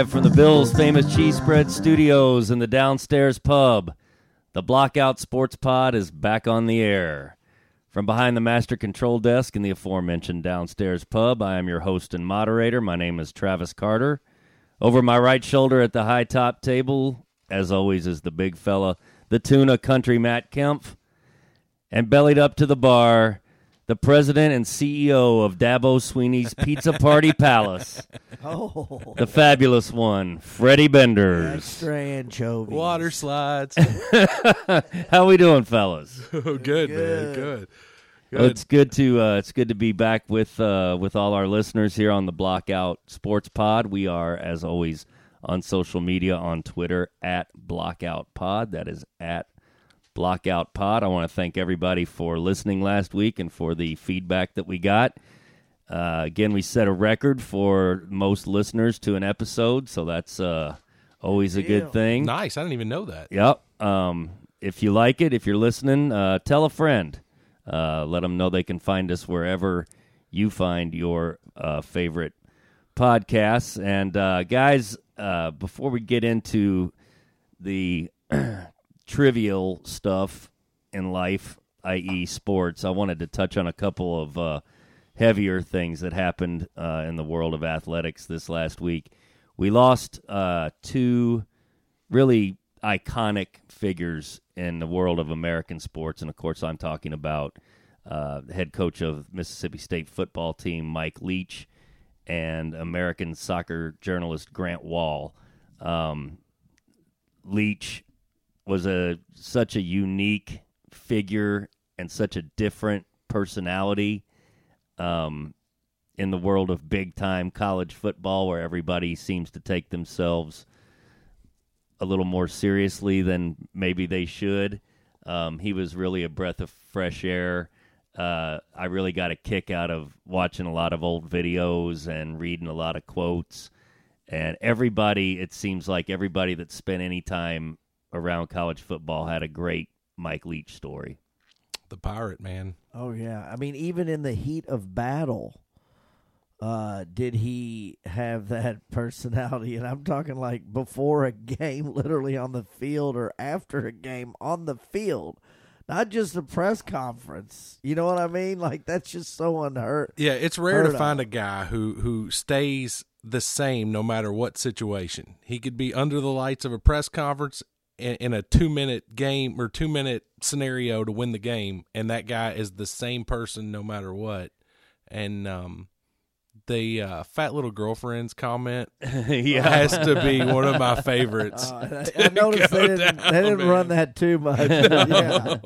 Live from the Bills' famous cheese spread studios in the downstairs pub, the Blockout Sports Pod is back on the air. From behind the master control desk in the aforementioned downstairs pub, I am your host and moderator. My name is Travis Carter. Over my right shoulder at the high top table, as always, is the big fella, the tuna country Matt Kempf. And bellied up to the bar, the president and CEO of Dabo Swinney's Pizza Party Palace, Oh, the fabulous one, Freddie Benders. extra anchovies. Water slides. How we doing, fellas? oh, good, man. Good. Good. Well, it's good to uh, it's good to be back with uh, with all our listeners here on the Blockout Sports Pod. We are, as always, on social media on Twitter at Blockout Pod. That is at Blockout Pod. I want to thank everybody for listening last week and for the feedback that we got. Uh, again, we set a record for most listeners to an episode, so that's uh, always a deal. good thing. nice. I didn't even know that. Yep. Um, if you like it, if you're listening, uh, tell a friend. Uh, let them know they can find us wherever you find your uh, favorite podcasts. And uh, guys, uh, before we get into the trivial stuff in life, i.e., sports, I wanted to touch on a couple of uh, heavier things that happened uh, in the world of athletics this last week. We lost uh, two really iconic figures in the world of American sports, and of course, I'm talking about uh, head coach of Mississippi State football team, Mike Leach, and American soccer journalist Grant Wahl. Um, Leach was a such a unique figure and such a different personality um, in the world of big time college football, where everybody seems to take themselves a little more seriously than maybe they should. Um, he was really a breath of fresh air. Uh, I really got a kick out of watching a lot of old videos and reading a lot of quotes. And everybody, it seems like everybody that spent any time around college football had a great Mike Leach story. The pirate, man. Oh yeah, I mean, even in the heat of battle, uh, did he have that personality? And I'm talking like before a game, literally on the field, or after a game on the field, not just a press conference. You know what I mean? Like that's just so unheard. Yeah, it's rare Heard to find of. a guy who who stays the same no matter what situation. He could be under the lights of a press conference in, in a two minute game or two minute scenario to win the game, and that guy is the same person no matter what. And um, the uh, fat little girlfriend's comment yeah. has to be one of my favorites. Uh, I, I noticed they didn't, down, they didn't run that too much. but yeah,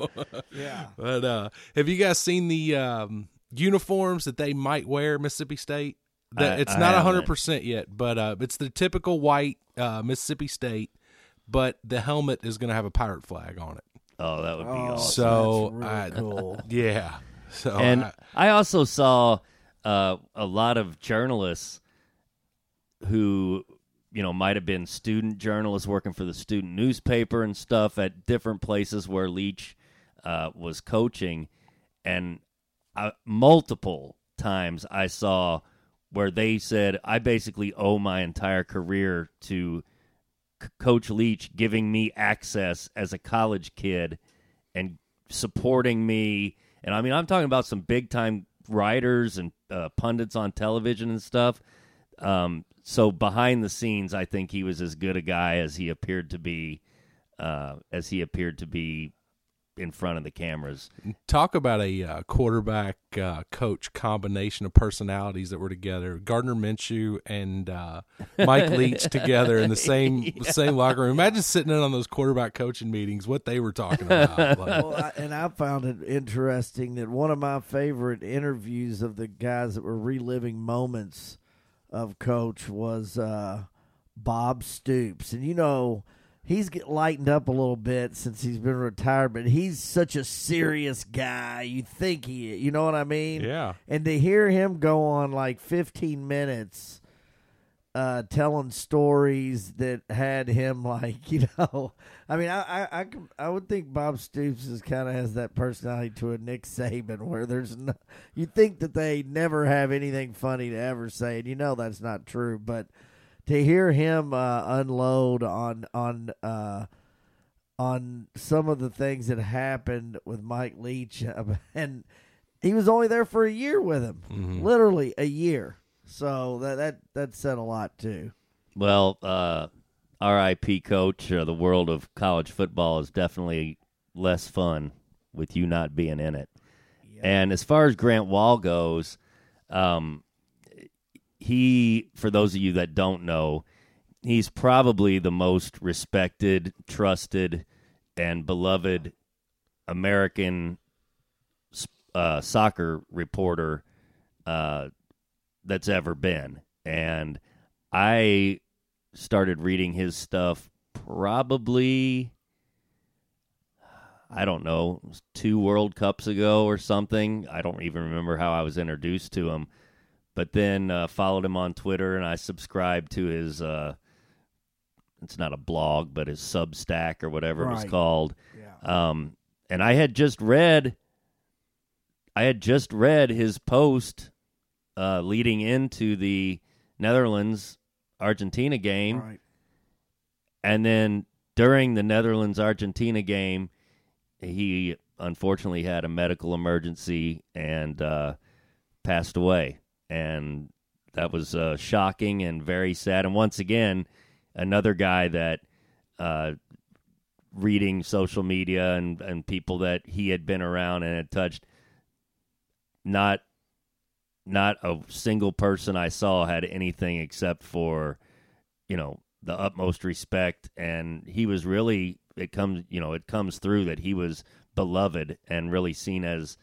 yeah. But uh, have you guys seen the um, uniforms that they might wear Mississippi State? That I- it's I not haven't. hundred percent yet, but uh, it's the typical white uh, Mississippi State. But the helmet is going to have a pirate flag on it. Oh, that would be Oh, awesome. So, that's I- cool. Yeah. So and I- I also saw uh, a lot of journalists who, you know, might have been student journalists working for the student newspaper and stuff at different places where Leach uh, was coaching, and I, multiple times I saw where they said, "I basically owe my entire career to." C- Coach Leach giving me access as a college kid and supporting me. And I mean, I'm talking about some big time writers and uh, pundits on television and stuff. Um, so behind the scenes, I think he was as good a guy as he appeared to be, uh, as he appeared to be in front of the cameras. talk about a uh, quarterback uh, coach combination of personalities that were together. Gardner Minshew and uh, Mike Leach together in the same same locker room. Imagine sitting in on those quarterback coaching meetings. What they were talking about. Like, well, I, and I found it interesting that one of my favorite interviews of the guys that were reliving moments of Coach was uh, Bob Stoops, and you know he's get lightened up a little bit since he's been retired, but he's such a serious guy. You think he, you know what I mean? Yeah. And to hear him go on like 15 minutes uh, telling stories that had him like, you know, I mean, I I, I, I would think Bob Stoops is kind of has that personality to a Nick Saban where there's no, you think that they never have anything funny to ever say, and you know that's not true, but to hear him uh, unload on on uh, on some of the things that happened with Mike Leach, and he was only there for a year with him, Mhm. literally a year. So that that that said a lot too. Well, uh, RIP coach, uh, the world of college football is definitely less fun with you not being in it. And as far as Grant Wahl goes, um, he, for those of you that don't know, he's probably the most respected, trusted, and beloved American uh, soccer reporter uh, that's ever been. And I started reading his stuff probably I don't know, two World Cups ago or something. I don't even remember how I was introduced to him. But then uh, followed him on Twitter and I subscribed to his uh it's not a blog, but his Substack or whatever it was called. Yeah. Um, and I had just read, I had just read his post uh, leading into the Netherlands Argentina game, Right. and then during the Netherlands Argentina game, he unfortunately had a medical emergency and uh, passed away, and that was uh, shocking and very sad. And once again, another guy that. Uh, reading social media and, and people that he had been around and had touched not not a single person I saw had anything except for you know the utmost respect and he was really it comes you know it comes through that he was beloved and really seen as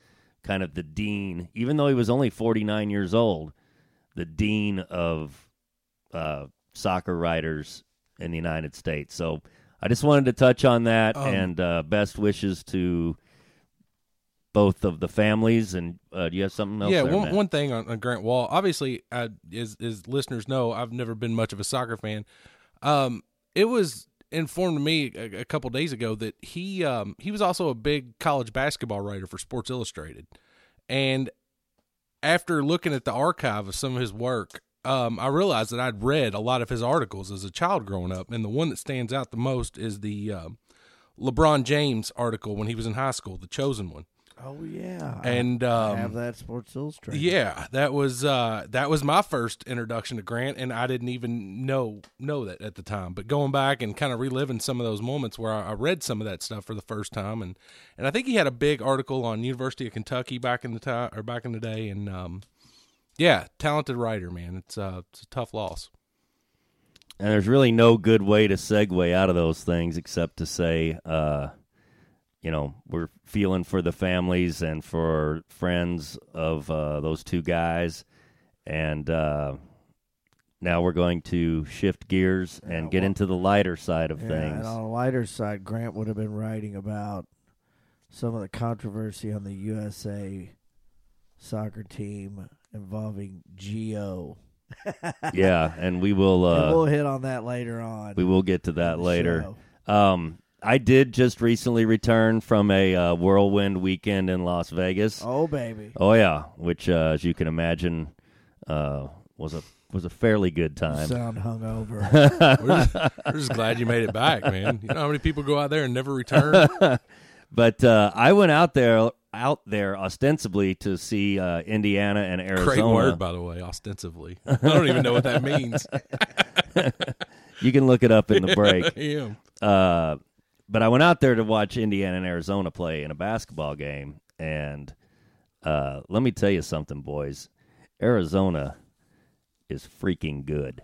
kind of the dean even though he was only 49 years old the dean of uh, soccer writers in the United States so I just wanted to touch on that Um, and uh, best wishes to both of the families. And uh, do you have something else? yeah, there, one, Matt? one thing on, on Grant Wahl. Obviously, I, as as listeners know, I've never been much of a soccer fan. Um, it was informed me a, a couple days ago that he um, he was also a big college basketball writer for Sports Illustrated, and after looking at the archive of some of his work, um, I realized that I'd read a lot of his articles as a child growing up, and the one that stands out the most is the um, LeBron James article when he was in high school, the chosen one. Oh yeah. I- And I um, have that Sports Illustrated. yeah, that was uh, that was my first introduction to Grant, and I didn't even know know that at the time. But going back and kind of reliving some of those moments where I, I read some of that stuff for the first time, and and I think he had a big article on University of Kentucky back in the time or back in the day, and um, yeah, talented writer, man. It's uh, it's a tough loss. and there's really no good way to segue out of those things except to say, uh, you know, we're feeling for the families and for friends of uh, those two guys, and uh, now we're going to shift gears and Yeah, get well- into the lighter side of Yeah, things. And on the lighter side, Grant would have been writing about some of the controversy on the USA soccer team involving Gio. yeah, and we will. And Uh, we'll hit on that later on. we will get to that later. Um, I did just recently return from a uh, whirlwind weekend in Las Vegas. Oh baby. Oh yeah, which uh, as you can imagine uh, was a was a fairly good time. Sound hungover. We're just, we're just glad you made it back, man. You know how many people go out there and never return? but uh, I went out there out there ostensibly to see uh, Indiana and Arizona. Great word, by the way, ostensibly. I don't even know what that means. You can look it up in the break. yeah. But I went out there to watch Indiana and Arizona play in a basketball game, and uh, let me tell you something, boys. Arizona is freaking good.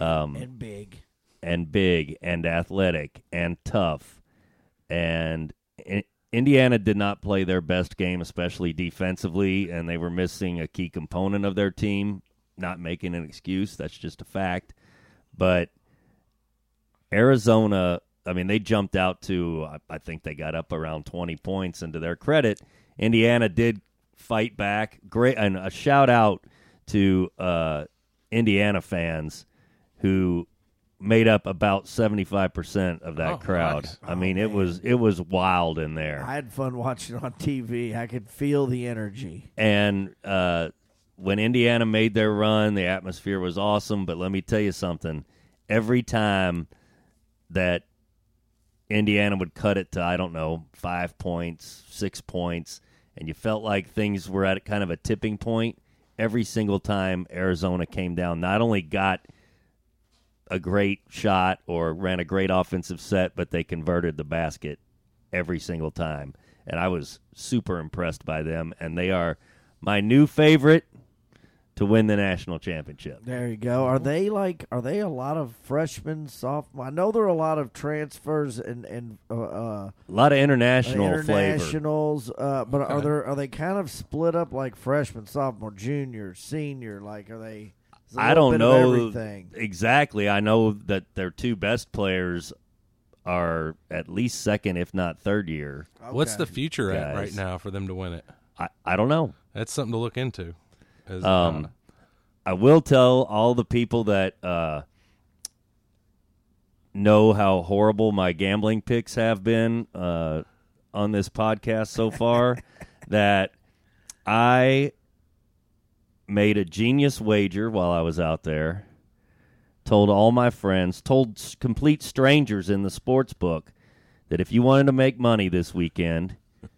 Um, and big. and big and athletic and tough. And I- Indiana did not play their best game, especially defensively, and they were missing a key component of their team. Not making an excuse, that's just a fact. But Arizona, I mean, they jumped out to, I- I think they got up around 20 points. And to their credit, Indiana did fight back. Great. And a shout out to uh, Indiana fans who made up about 75% of that Oh, crowd. nice. I mean, it was it was wild in there. I had fun watching on TV. I could feel the energy. And uh, when Indiana made their run, the atmosphere was awesome. But let me tell you something: every time that Indiana would cut it to, I don't know, five points, six points, and you felt like things were at kind of a tipping point, every single time Arizona came down, not only got a great shot or ran a great offensive set, but they converted the basket every single time. And I was super impressed by them. And they are my new favorite to win the national championship. There you go. Are they like? Are they a lot of freshmen, sophomore? I know there are a lot of transfers and and uh, uh, A lot of international, flavor. internationals, uh, but are there are they kind of split up like freshman, sophomore, junior, senior? Like, are they? is it a I little don't know everything. exactly. I know that their two best players are at least second, if not third year. What's the Okay. future at right now for them to win it? I, I don't know. That's something to look into. As, Um, uh, I will tell all the people that uh, know how horrible my gambling picks have been uh, on this podcast so far that I made a genius wager while I was out there. Told all my friends, told complete strangers in the sports book that if you wanted to make money this weekend,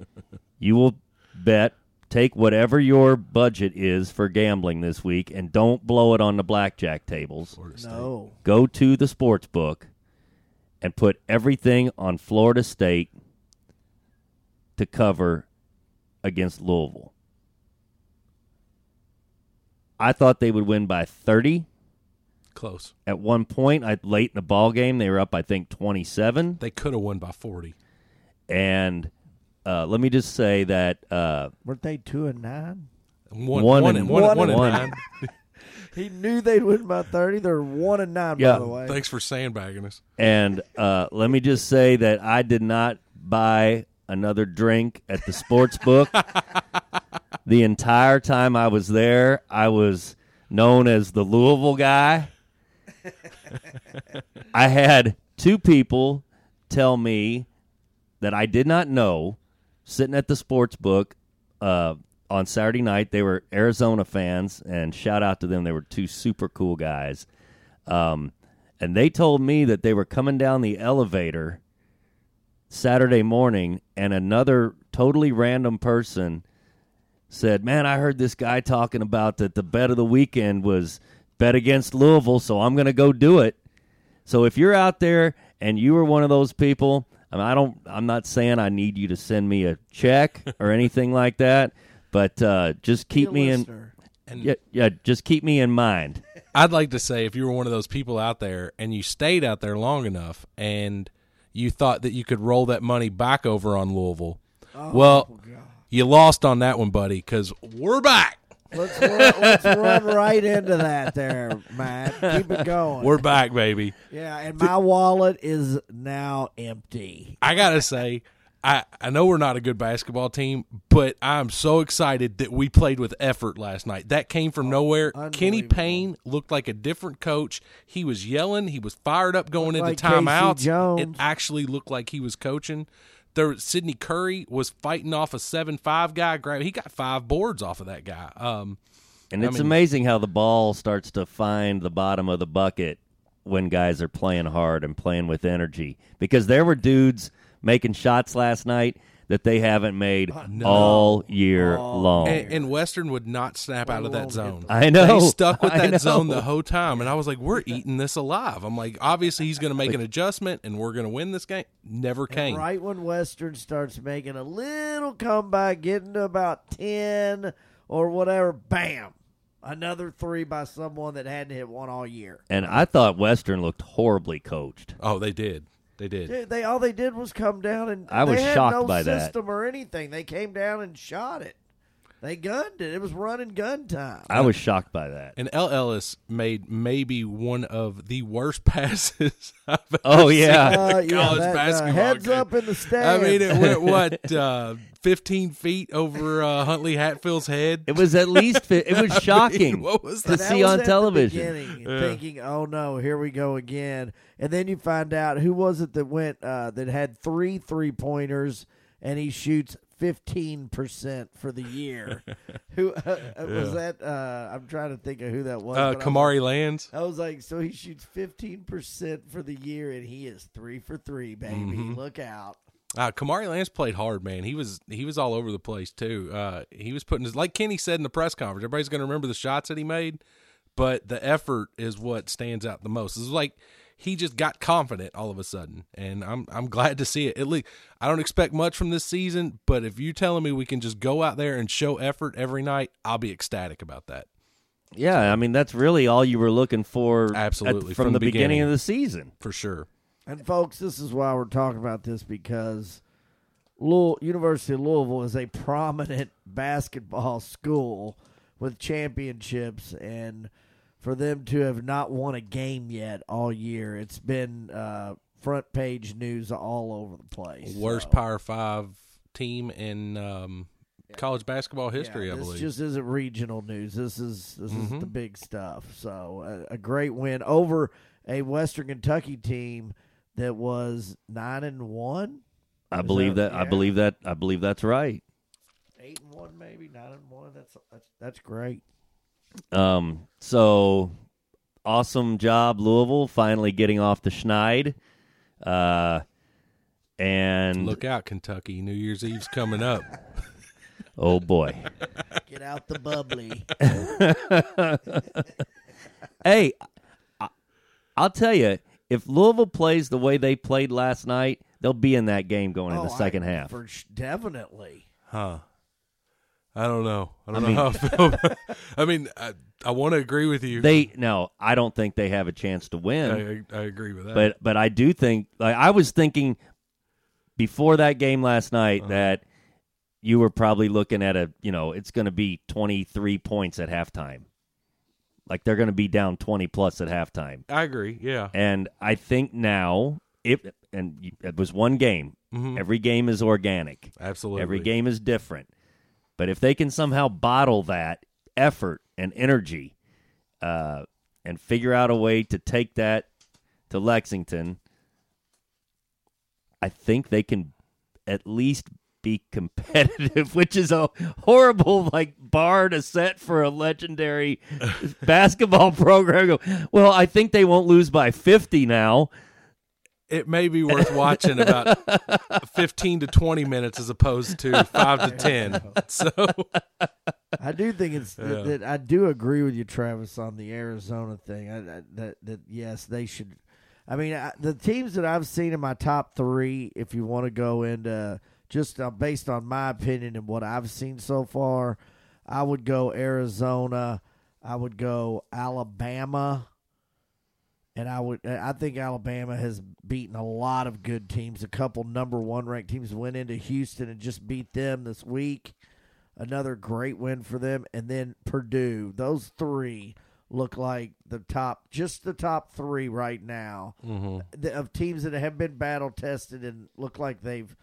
you will bet take whatever your budget is for gambling this week and don't blow it on the blackjack tables. No, Go to the sports book and put everything on Florida State to cover against Louisville. I thought they would win by 30. Close. At one point, I late in the ball game, they were up I think 27 They could have won by 40. and uh, let me just say that uh, weren't they two and nine? One, One one, and- and, one, one one and and- nine. He knew they'd win by thirty. They're one and nine, Yeah. by the way. Thanks for sandbagging us. And uh, let me just say that I did not buy another drink at the sports book. the entire time I was there, I was known as the Louisville guy. I had two people tell me that I did not know sitting at the sports book uh, on Saturday night. They were Arizona fans, and shout out to them. They were two super cool guys. Um, and they told me that they were coming down the elevator Saturday morning, and another totally random person said, "Man, I heard this guy talking about that the bet of the weekend was bet against Louisville, so I'm going to go do it." So if you're out there and you are one of those people, I, mean, I don't. I'm not saying I need you to send me a check or anything like that, but uh, just keep Be a me in. And Yeah, yeah, just keep me in mind. I'd like to say if you were one of those people out there and you stayed out there long enough and you thought that you could roll that money back over on Louisville, Oh, well, you lost on that one, buddy, because we're back. Let's run, let's run right into that there, Matt. Keep it going. We're back, baby. yeah, and my wallet is now empty. I gotta say, I I know we're not a good basketball team, but I'm so excited that we played with effort last night. That came from nowhere. Kenny. Payne looked like a different coach. He was yelling. He was fired up going Looked into like timeouts. It actually looked like he was coaching. There, Sydney Curry was fighting off a seven-five guy. Grab, he got five boards off of that guy. Um, And I it's mean- amazing how the ball starts to find the bottom of the bucket when guys are playing hard and playing with energy. Because there were dudes making shots last night that they haven't made uh, all year All long. and, and Western would not snap out of that zone. I know. They stuck with that zone the whole time, and I was like, "We're eating this alive." I'm like, "Obviously, he's going to make an adjustment, and we're going to win this game." Never came. And right when Western starts making a little comeback, getting to about 10 or whatever, bam. Another three by someone that hadn't hit one all year. And I thought Western looked horribly coached. Oh, they did. They did. Dude, they all they did was come down and I was they had shocked no by that. system or anything. They came down and shot it. They gunned it. It was run and gun time. I was shocked by that. And El Ellis made maybe one of the worst passes I've ever Oh, seen yeah. in a Uh, yeah, college that, uh, basketball heads game. up in the stands. I stand. mean, it went what uh, fifteen feet over uh, Huntley Hatfield's head. It was at least fi- it was shocking what was to that? that see was on at television. beginning, Yeah. thinking, "Oh no, here we go again." And then you find out who was it that went uh, that had three three pointers, and he shoots fifteen percent for the year. who uh, was that? Uh, I'm trying to think of who that was. Uh, but I was Kamari Lands. I was like, so he shoots fifteen percent for the year, and he is three for three, baby. Mm-hmm. Look out! Uh, Kamari Lands played hard, man. He was he was all over the place too. Uh, he was putting his like Kenny said in the press conference. Everybody's going to remember the shots that he made, but the effort is what stands out the most. It's like he just got confident all of a sudden, and I'm I'm glad to see it. At least I don't expect much from this season, but if you're telling me we can just go out there and show effort every night, I'll be ecstatic about that. Yeah, I mean that's really all you were looking for. at- Absolutely, from, from the the beginning. beginning. of the season. For sure. And folks, this is why we're talking about this because Louis- University of Louisville is a prominent basketball school with championships, and for them to have not won a game yet all year, it's been uh, front page news all over the place. Worst So, Power Five team in um, college basketball history, yeah, I this believe. just isn't regional news. This is this is Mhm. the big stuff. So a, a great win over a Western Kentucky team that was nine and one. I Is believe that- that. I believe that. I believe that's right. eight and one, maybe nine and one. That's that's that's great. Um, so awesome job, Louisville, finally getting off the schneid. Uh, and Look out, Kentucky! New Year's Eve's coming up. oh boy, Get out the bubbly. hey, I, I'll tell you, if Louisville plays the way they played last night, they'll be in that game going in Oh, the second I- half. for sh- definitely. Huh. I don't know. I don't I know mean- how I feel. I mean, I, I want to agree with you. They no, I don't think they have a chance to win. I, I agree with that. but but I do think like I was thinking before that game last night Uh-huh. that you were probably looking at a you know it's going to be 23 points at halftime. Like they're going to be down 20 plus at halftime. I agree. Yeah. And I think now if and it was one game. Mhm. Every game is organic. Absolutely. Every game is different. But if they can somehow bottle that effort and energy uh, and figure out a way to take that to Lexington, I think they can at least be competitive, which is a horrible like bar to set for a legendary basketball program. Well, I think they won't lose by 50 now. It may be worth watching about 15 to 20 minutes as opposed to 5 to 10. So, I do think it's Yeah. that I do agree with you, Travis, on the Arizona thing. I, I, that that yes, they should. I mean, I, the teams that I've seen in my top three, if you want to go into just uh, based on my opinion and what I've seen so far, I would go Arizona. I would go Alabama. And I would, I think Alabama has beaten a lot of good teams. A couple number one ranked teams went into Houston and just beat them this week. Another great win for them. And then purdue. Those three look like the top just the top three right now. Mhm. of teams that have been battle tested and look like they've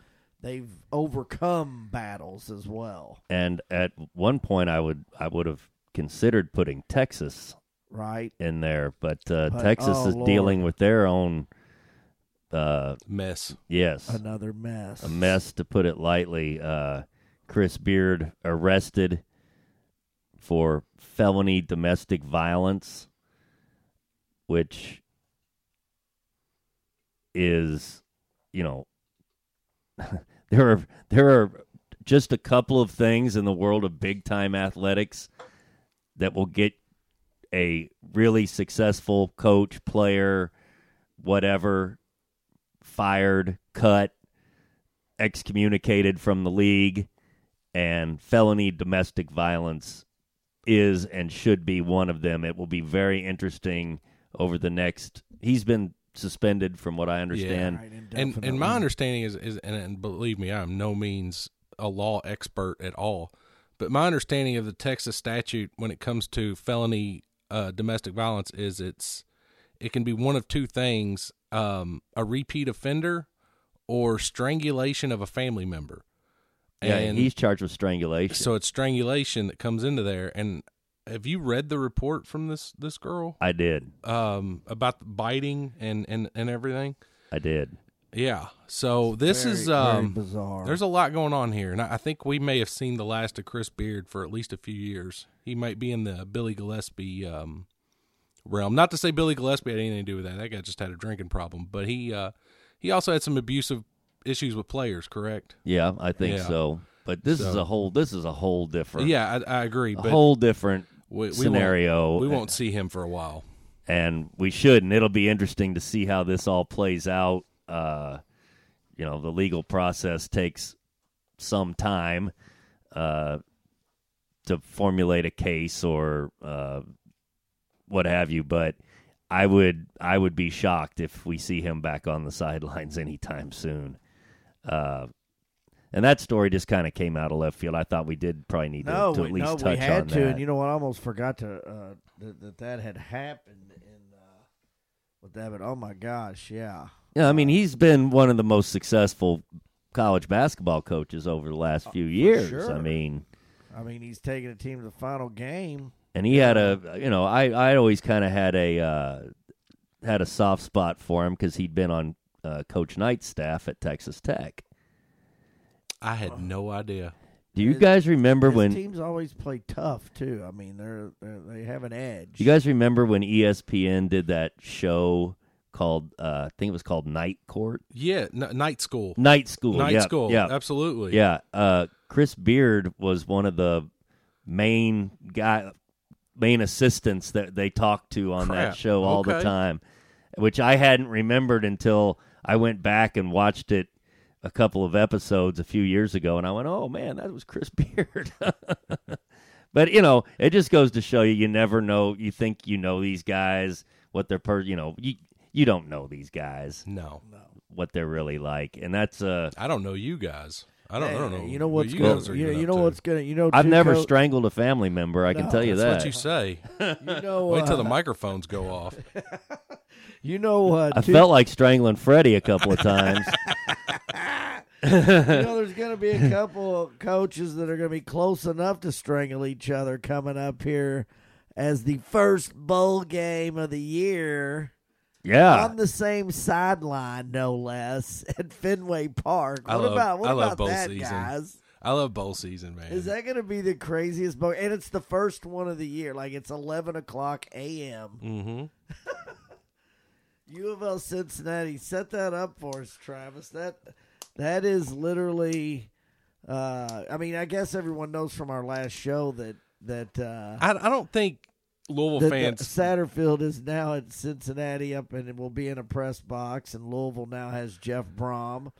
they've overcome battles as well. And at one point, I would I would have considered putting Texas right in there, but, uh, But- Texas oh, is Lord. dealing with their own, uh, mess. yes, another mess a mess to put it lightly. Uh, Chris Beard arrested for felony domestic violence, which is, you know, there are there are just a couple of things in the world of big time athletics that will get a really successful coach, player, whatever, fired, cut, excommunicated from the league, and felony domestic violence is and should be one of them. It will be very interesting over the next. He's been suspended, from what I understand. Right, And, and indefinitely. my understanding is, is and, and believe me, I'm no means a law expert at all, but my understanding of the Texas statute when it comes to felony uh, domestic violence is it's it can be one of two things: um, a repeat offender or strangulation of a family member. Yeah, and he's charged with strangulation. so it's strangulation that comes into there. And have you read the report from this this girl I did. um, about the biting and and and everything? I did. Yeah. So this Very, is very um, bizarre. there's a lot going on here, and I I think we may have seen the last of Chris Beard for at least a few years. He might be in the Billy Gillispie um, realm. Not to say Billy Gillispie had anything to do with that. That guy just had a drinking problem, but he uh, he also had some abusive issues with players. Correct? Yeah, I think Yeah. so. But this is a whole. This is a whole different. Yeah, I, I agree. a But whole different we, we scenario. Won't, we won't see him for a while. and we should, and it'll be interesting to see how this all plays out. Uh, you know, the legal process takes some time uh, to formulate a case or uh, what have you, but I would I would be shocked if we see him back on the sidelines anytime soon. Uh, and that story just kind of came out of left field. I thought we did probably need no, to, to at least no, touch we had on to, that. and you know what? I almost forgot to uh, that, that that had happened in uh, with that. But oh my gosh, yeah, Yeah, I mean, he's been one of the most successful college basketball coaches over the last few years. Uh, sure. I mean, I mean, he's taking a team to the final game. and he had a, you know, I I always kind of had a uh, had a soft spot for him because he'd been on uh, Coach Knight's staff at Texas Tech. I had no idea. Do you His- guys remember His when? teams always play tough too. I mean, they're, they're they have an edge. You guys remember when ESPN did that show called? Uh, I think it was called Night Court, Yeah, n- Knight School. Knight School. Knight School. Yeah, Absolutely. Yeah, uh, Chris Beard was one of the main guy, main assistants that they talked to on that show all the time, which I hadn't remembered until I went back and watched it a couple of episodes a few years ago, and I went, "Oh man, that was Chris Beard." but you know, it just goes to show you, you never know. You think you know these guys, what they're per, you know, you you don't know these guys, No, what they're really like, and that's uh I don't know you guys. I don't, I don't know. You know what what's you going. guys are You, you know to. what's gonna. You know, I've never co- strangled a family member. I can tell you that. That's what you say. You know, Wait till the uh, microphones go off. You know, uh, I two, felt like strangling Freddie a couple of times. you know, there's going to be a couple of coaches that are going to be close enough to strangle each other coming up here as the first bowl game of the year yeah. on the same sideline, no less, at Fenway Park. I What love- about what I love about bowl that, season. guys? I love bowl season, man. Is that going to be the craziest bowl? And it's the first one of the year. Like it's eleven o'clock a.m. mm-hmm. U of L Cincinnati. Set that up for us, Travis. That that is literally. Uh, I mean, I guess everyone knows from our last show that that uh, I, I don't think Louisville that, fans. that Satterfield is now at Cincinnati up and will be in a press box, and Louisville now has Jeff Brohm.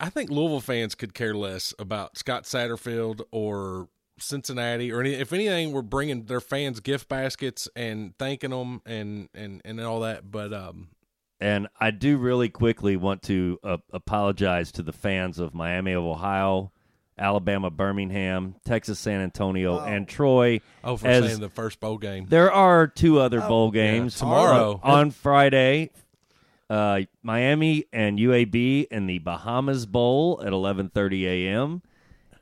I think Louisville fans could care less about Scott Satterfield or Cincinnati or any. If anything, we're bringing their fans gift baskets and thanking them and and and all that. But um, And I do really quickly want to uh, apologize to the fans of Miami of Ohio, Alabama, Birmingham, Texas, San Antonio, Oh. and Troy. oh, for As- saying the first bowl game. There are two other Oh, bowl yeah, games tomorrow. Uh, on Friday. Uh, Miami and UAB in the Bahamas Bowl at 11:30 a.m.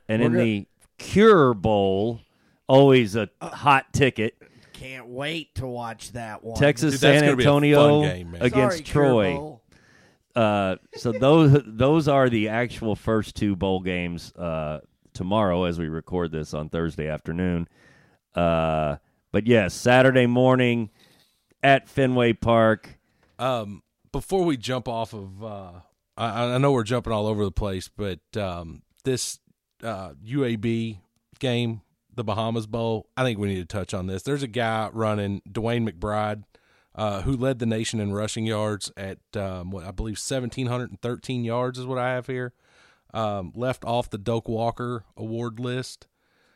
and We're in gonna- the Cure Bowl, always a hot ticket. Can't wait to watch that one. Texas Dude, San gonna be a fun Antonio game, against Sorry, Cure Troy. Uh, so those those are the actual first two bowl games uh, tomorrow as we record this on Thursday afternoon. Uh, but yes, Saturday morning at Fenway Park. Um, before we jump off of, uh, I, I know we're jumping all over the place, but um, this uh, UAB game, the Bahamas Bowl, I think we need to touch on this. There's a guy running, DeWayne McBride, uh, who led the nation in rushing yards at um, what I believe 1,713 yards is what I have here. Um, left off the Doak Walker Award list.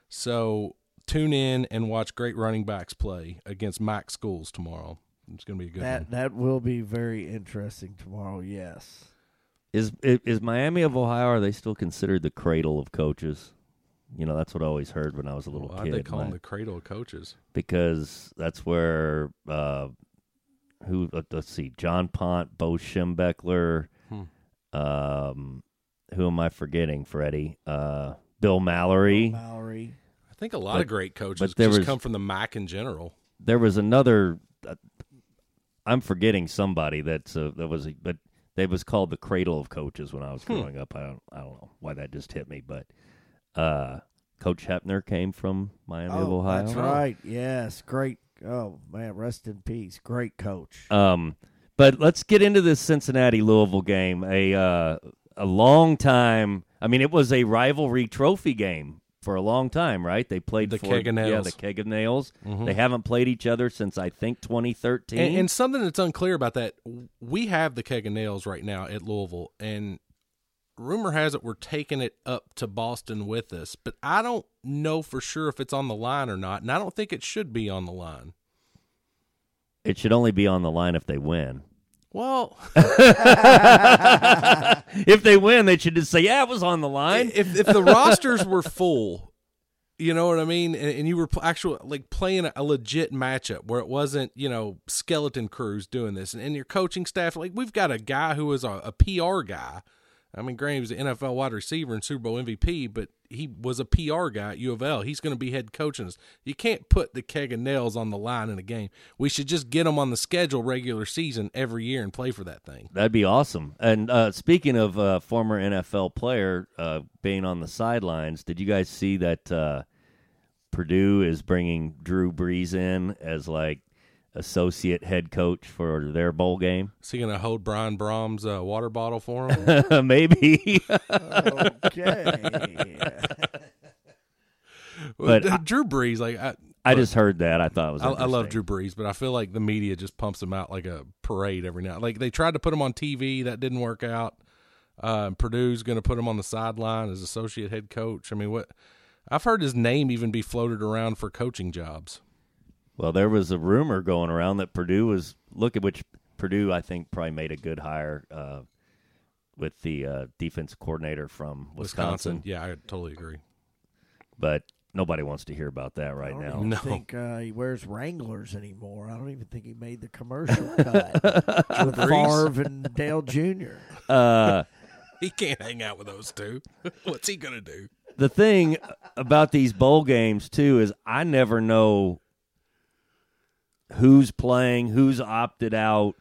So tune in and watch great running backs play against MAC Schools tomorrow. It's going to be a good one. That that will be very interesting tomorrow. Yes. Is is Miami of Ohio? Are they still considered the cradle of coaches? You know, that's what I always heard when I was a little Why'd kid. they call My- him the cradle of coaches? because that's where uh, who let- let's see, John Pont, Bo Schembechler, Hmm. um, who am I forgetting? Freddie, uh, Bill Mallory. Mallory. I think a lot But- of great coaches but there just was- come from the MAC in general. There was another. Uh, I'm forgetting somebody that's uh, that was, but they was called the cradle of coaches when I was Hmm. growing up. I don't, I don't know why that just hit me, but uh, Coach Hoeppner came from Miami of Oh, Ohio. that's right. Yes, great. Oh man, rest in peace. Great coach. Um, but let's get into this Cincinnati Louisville game. A uh, a long time. I mean, it was a rivalry trophy game for a long time, right? They played The for Keg of nails. yeah, Nails. the keg of nails. Mhm. They haven't played each other since I think 2013. And, and something that's unclear about that, we have the keg of nails right now at Louisville, and rumor has it we're taking it up to Boston with us, but I don't know for sure if it's on the line or not, and I don't think it should be on the line. it should only be on the line if they win. Well, if they win, they should just say, "Yeah, it was on the line." if if the rosters were full, you know what I mean, and, and you were pl- actual like playing a, a legit matchup where it wasn't you know skeleton crews doing this, and, and your coaching staff, like we've got a guy who is a, a PR guy. I mean, granted, he was an NFL wide receiver and Super Bowl MVP, but he was a PR guy at U of L. He's going to be head coaching us. You can't put the keg of nails on the line in a game. We should just get them on the schedule regular season every year and play for that thing. That'd be awesome. And uh, speaking of uh, former NFL player uh, being on the sidelines, did you guys see that uh, Purdue is bringing Drew Brees in as like associate head coach for their bowl game? Is he going to hold Brian Brohm's uh, water bottle for him? Maybe. Okay. But Well, I- Drew Brees, like I, I just heard that. I thought it was. I, I love. Drew Brees, but I feel like the media just pumps him out like a parade every now. Like they tried to put him on TV, that didn't work out. Uh, Purdue's going to put him on the sideline as associate head coach. I mean, what? I've heard his name even be floated around for coaching jobs. Well, there was a rumor going around that Purdue was look at which Purdue I think probably made a good hire uh, with the uh, defense coordinator from Wisconsin, Yeah, I totally agree. but nobody wants to hear about that right now. I don't now. even No. think uh, he wears Wranglers anymore. I don't even think he made the commercial cut with Brees? Favre and Dale Jr. Uh, He can't hang out with those two. What's he going to do? the thing about these bowl games too is I never know who's playing, who's opted out.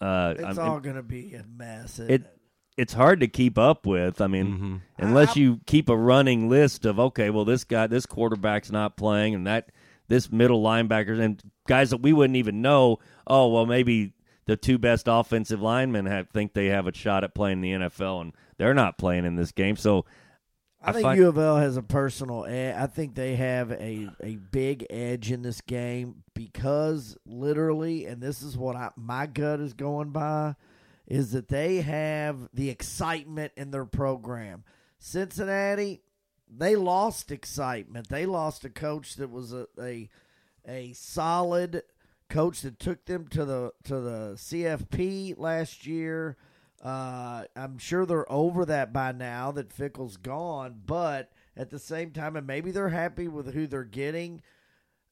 Uh, It's I'm- all going to be a mess. isn't it it's hard to keep up with. I mean, Mm-hmm. unless you keep a running list of okay, well this guy, this quarterback's not playing, and that this middle linebackers and guys that we wouldn't even know. Oh well, maybe the two best offensive linemen have, think they have a shot at playing the NFL, and they're not playing in this game. So I I think find- U of L has a personal. ed- I think they have a a big edge in this game because literally, and this is what I my gut is going by, is that they have the excitement in their program. Cincinnati, they lost excitement. They lost a coach that was a a, a solid coach that took them to the to the CFP last year. Uh, I'm sure they're over that by now that Fickell's gone, but at the same time, and maybe they're happy with who they're getting.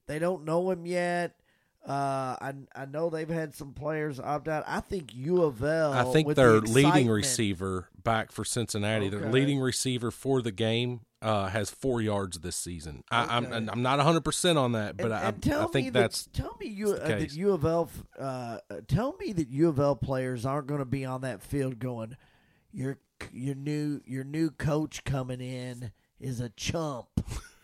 They don't know him yet. Uh, I I know they've had some players opt out. I think U of L. I think their the leading receiver back for Cincinnati, their leading receiver for the game, uh, has four yards this season. I, Okay. I'm I'm not 100 percent on that, but and, I, and I think that's that, tell me you uh, that. U of L. Uh, uh, tell me that U of L players aren't going to be on that field going. Your your new your new coach coming in is a chump.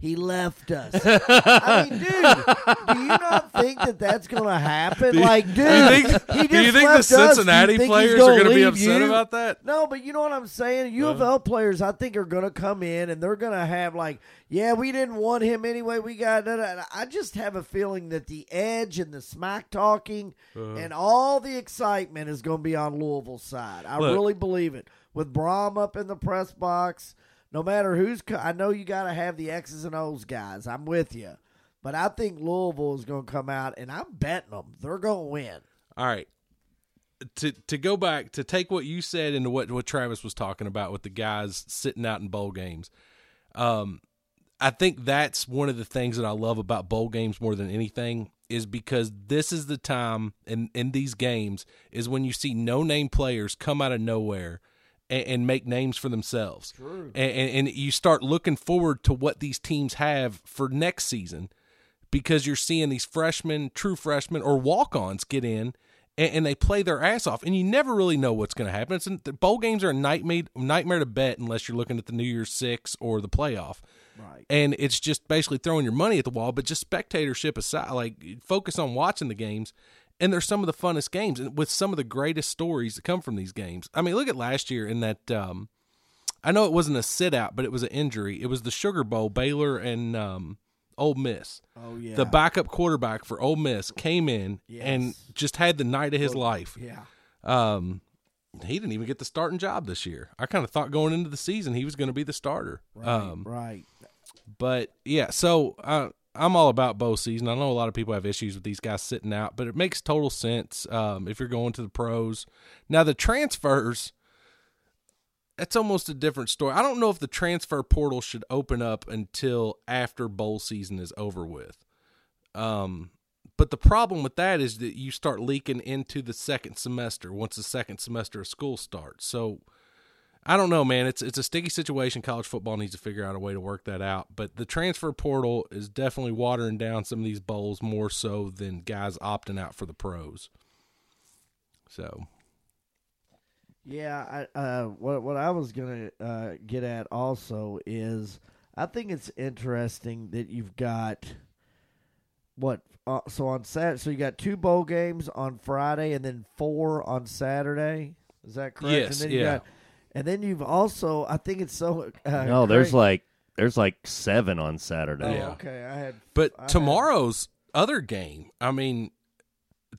He left us. I mean, dude, do you not think that that's going to happen? Do you- like, dude, do you think, do you think the. Cincinnati think players gonna are going to be upset you? about that? No, but you know what I'm saying? U of L players, I think, are going to come in and they're going to have, like, yeah, we didn't want him anyway. We got. Da, da. I just have a feeling that the edge and the smack talking Uh-huh. and all the excitement is going to be on Louisville's side. I Look. really believe it. With Brohm up in the press box, no matter who's. I know you got to have the X's and O's guys. I'm with you. But I think Louisville is going to come out, and I'm betting them. They're going to win. All right. To to go back to take what you said into what what Travis was talking about with the guys sitting out in bowl games. Um, I think that's one of the things that I love about bowl games more than anything is because this is the time in in these games is when you see no name players come out of nowhere and, and make names for themselves. True. And, and, you start looking forward to what these teams have for next season because you're seeing these freshmen, true freshmen, or walk ons get in and, and, they play their ass off, and you never really know what's going to happen. It's, the bowl games are a nightmare, nightmare to bet unless you're looking at the New Year's Six or the playoff. Right. And it's just basically throwing your money at the wall, but just spectatorship aside, like focus on watching the games. And they're some of the funnest games, and with some of the greatest stories that come from these games. I mean, look at last year in that. Um, I know it wasn't a sit out, but it was an injury. It was the Sugar Bowl, Baylor and um, Ole Miss. Oh yeah. The backup quarterback for Ole Miss came in Yes. and just had the night of his life. Yeah. Um, he didn't even get the starting job this year. I kind of thought going into the season he was going to be the starter. Right. Um, right. but yeah, so uh, I'm all about bow season. I know a lot of people have issues with these guys sitting out, but it makes total sense um, if you're going to the pros. Now the transfers, that's almost a different story. I don't know if the transfer portal should open up until after bowl season is over with. Um, but the problem with that is that you start leaking into the second semester once the second semester of school starts. So I don't know, man. It's it's a sticky situation. College football needs to figure out a way to work that out. But the transfer portal is definitely watering down some of these bowls more so than guys opting out for the pros. So Yeah, I, uh, what what I was gonna uh, get at also is I think it's interesting that you've got what uh, so on Sat so you got two bowl games on Friday and then four on Saturday. Is that correct? Yes, and then you yeah. got and then you've also I think it's so uh, no, there's great- like there's like seven on oh, Saturday. Yeah. okay I had But I had- tomorrow's other game, I mean,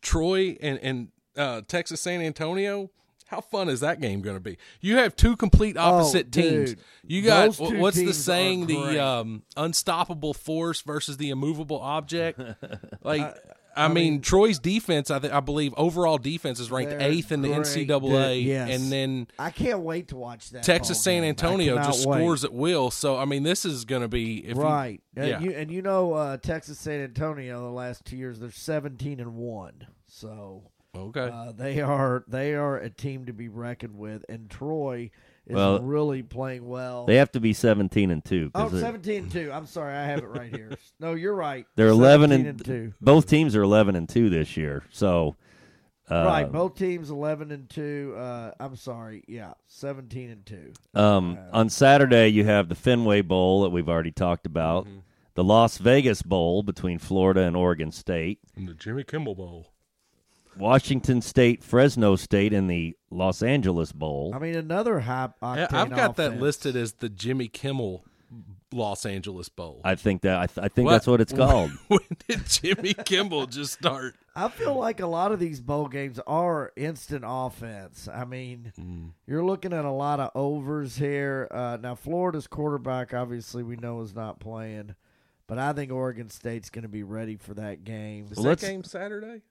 Troy and and uh, Texas San Antonio. How fun is that game going to be? You have two complete opposite teams. Oh, dude. You got Those what's the saying? The um, unstoppable force versus the immovable object. Like, I, I mean, mean- Troy's defense. I, th- I believe overall defense is ranked eighth in the great. NCAA, Yes. and then I can't wait to watch that. Texas San game. Antonio just wait. scores at will. So I mean, this is going to be if you- right. and yeah. you and you know uh, Texas San Antonio the last two years they're seventeen and one. So okay. uh, they are they are a team to be reckoned with, and Troy is Well, really playing well. They have to be 17 and 2 oh, 17 and 2. I'm sorry, I have it right here. no, you're right. they're 11 17 and, 2. both teams are 11 and 2 this year. So uh, right, both teams 11 and 2. Uh, I'm sorry. Yeah, 17 and 2. Um, on Saturday, you have the Fenway Bowl that we've already talked about, Mm-hmm. the Las Vegas Bowl between Florida and Oregon State, And the Jimmy Kimmel Bowl. Washington State, Fresno State, and the Los Angeles Bowl. I mean, another high Yeah, octane I've got that listed as the Jimmy Kimmel Los Angeles Bowl. I think that I, th- I think What- that's what it's called. when did Jimmy Kimmel just start? I feel like a lot of these bowl games are instant offense. I mean, Mm. you're looking at a lot of overs here. Uh, now, Florida's quarterback, obviously, we know is not playing, but I think Oregon State's going to be ready for that game. Is Well, that game Saturday?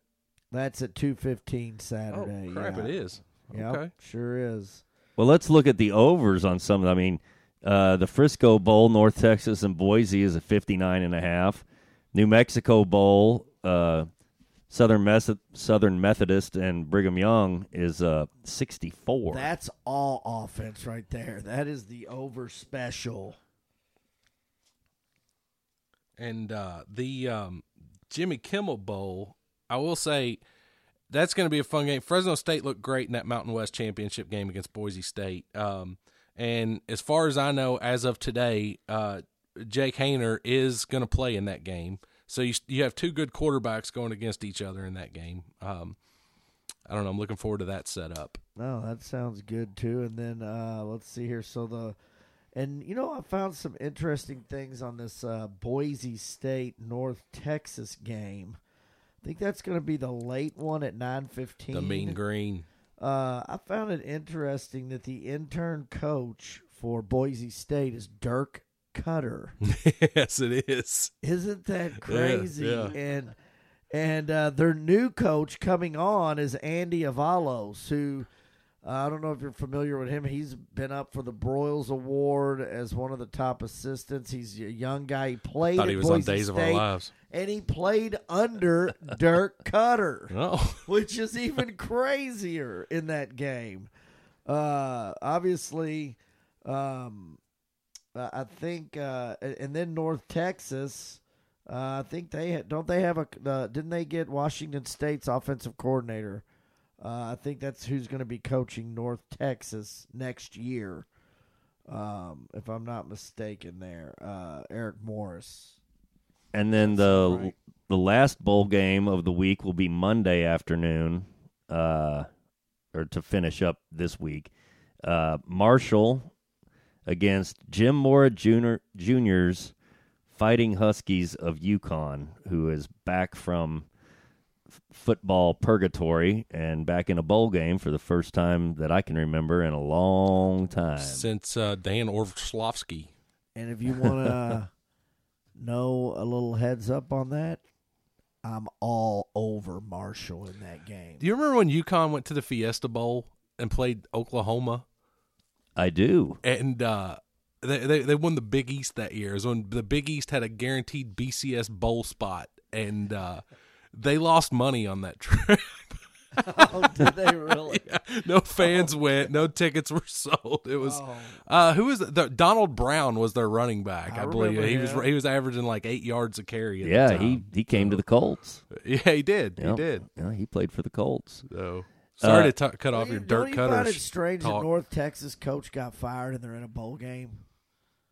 That's at two fifteen Saturday. Oh crap! yeah. It is. Yep, Okay. sure is. Well, let's look at the overs on some. I mean, uh, the Frisco Bowl, North Texas and Boise is a 59 and a half. New Mexico Bowl, uh, Southern Mes- Southern Methodist and Brigham Young is uh, 64. That's all offense right there. That is the over special. And uh, the um, Jimmy Kimmel Bowl, I will say that's going to be a fun game. Fresno State looked great in that Mountain West championship game against Boise State. Um, and as far as I know, as of today, uh, Jake Haener is going to play in that game. So you you have two good quarterbacks going against each other in that game. Um, I don't know. I'm looking forward to that setup. No, that sounds good too. And then uh, let's see here. So the and you know I found some interesting things on this uh, Boise State North Texas game. I think that's going to be the late one at nine fifteen. The Mean Green. Uh, I found it interesting that the intern coach for Boise State is Dirk Koetter. yes, it is. Isn't that crazy? yeah. And and uh, their new coach coming on is Andy Avalos, who Uh, I don't know if you're familiar with him. He's been up for the Broyles Award as one of the top assistants. He's a young guy. He played. Thought he was on Boise Days of Our Lives. and he played under Dirk Koetter, Oh, which is even crazier in that game. Uh, obviously, um, I think, uh, and then North Texas. Uh, I think they had, don't they have a uh, didn't they get Washington State's offensive coordinator? Uh, I think that's who's going to be coaching North Texas next year, um, if I'm not mistaken. There, uh, Eric Morris. And then the right. the last bowl game of the week will be Monday afternoon, uh, or to finish up this week. Uh, Marshall against Jim Mora Junior Junior's Fighting Huskies of UConn, who is back from football purgatory and back in a bowl game for the first time that I can remember in a long time. since uh, Dan Orlovsky. And if you want to know a little heads up on that, I'm all over Marshall in that game. Do you remember when UConn went to the Fiesta Bowl and played Oklahoma? I do. And uh, they, they they won the Big East that year. It was when the Big East had a guaranteed BCS bowl spot, and uh, they lost money on that trip. oh, did they really? no fans went. No tickets were sold. It was Oh. uh, who was the, the Donald Brown was their running back. I, I believe remember he was he was averaging like eight yards a carry. At Yeah, the he time. he came to the Colts. yeah he did Yep. he did. Yeah, he played for the Colts. So sorry Uh, to t- cut off Don't your you- dirt don't you find cutters. it strange talk. that North Texas coach got fired and they're in a bowl game?